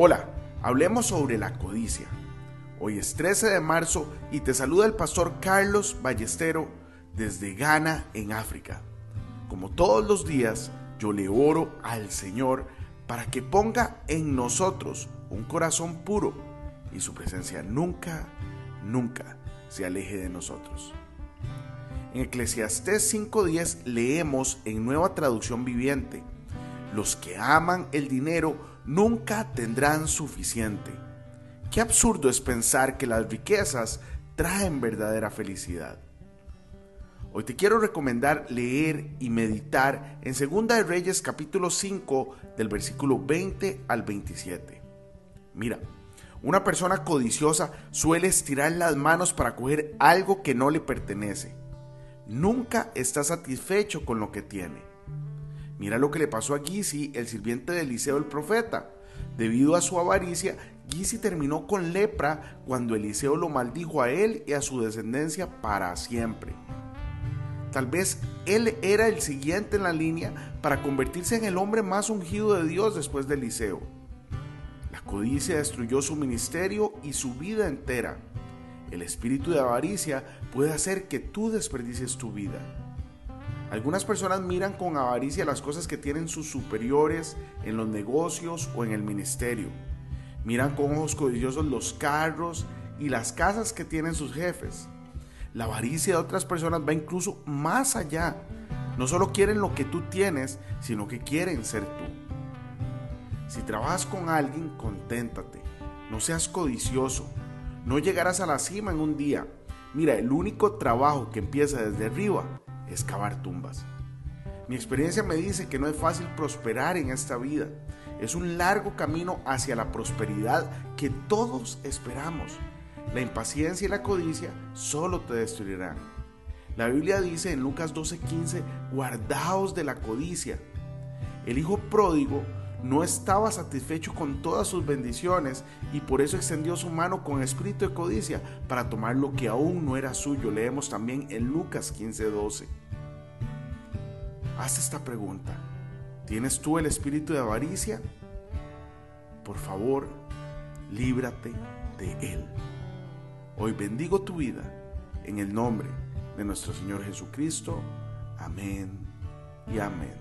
Hola, hablemos sobre la codicia. Hoy es 13 de marzo y te saluda el pastor Carlos Ballestero desde Ghana, en África. Como todos los días, yo le oro al Señor para que ponga en nosotros un corazón puro y su presencia nunca, nunca se aleje de nosotros. En Eclesiastés 5.10 leemos en nueva traducción viviente, los que aman el dinero nunca tendrán suficiente. Qué absurdo es pensar que las riquezas traen verdadera felicidad. Hoy te quiero recomendar leer y meditar en 2 de Reyes capítulo 5 del versículo 20 al 27. Mira, una persona codiciosa suele estirar las manos para coger algo que no le pertenece. Nunca está satisfecho con lo que tiene. Mira lo que le pasó a Gizi, el sirviente de Eliseo el profeta. Debido a su avaricia, Gizi terminó con lepra cuando Eliseo lo maldijo a él y a su descendencia para siempre. Tal vez él era el siguiente en la línea para convertirse en el hombre más ungido de Dios después de Eliseo. La codicia destruyó su ministerio y su vida entera. El espíritu de avaricia puede hacer que tú desperdicies tu vida. Algunas personas miran con avaricia las cosas que tienen sus superiores en los negocios o en el ministerio. Miran con ojos codiciosos los carros y las casas que tienen sus jefes. La avaricia de otras personas va incluso más allá. No solo quieren lo que tú tienes, sino que quieren ser tú. Si trabajas con alguien, conténtate. No seas codicioso. No llegarás a la cima en un día. Mira, el único trabajo que empieza desde arriba excavar tumbas. Mi experiencia me dice que no es fácil prosperar en esta vida. Es un largo camino hacia la prosperidad que todos esperamos. La impaciencia y la codicia solo te destruirán. La Biblia dice en Lucas 12:15, guardaos de la codicia. El hijo pródigo no estaba satisfecho con todas sus bendiciones y por eso extendió su mano con espíritu de codicia para tomar lo que aún no era suyo. Leemos también en Lucas 15:12. Haz esta pregunta. ¿Tienes tú el espíritu de avaricia? Por favor, líbrate de él. Hoy bendigo tu vida en el nombre de nuestro Señor Jesucristo. Amén y amén.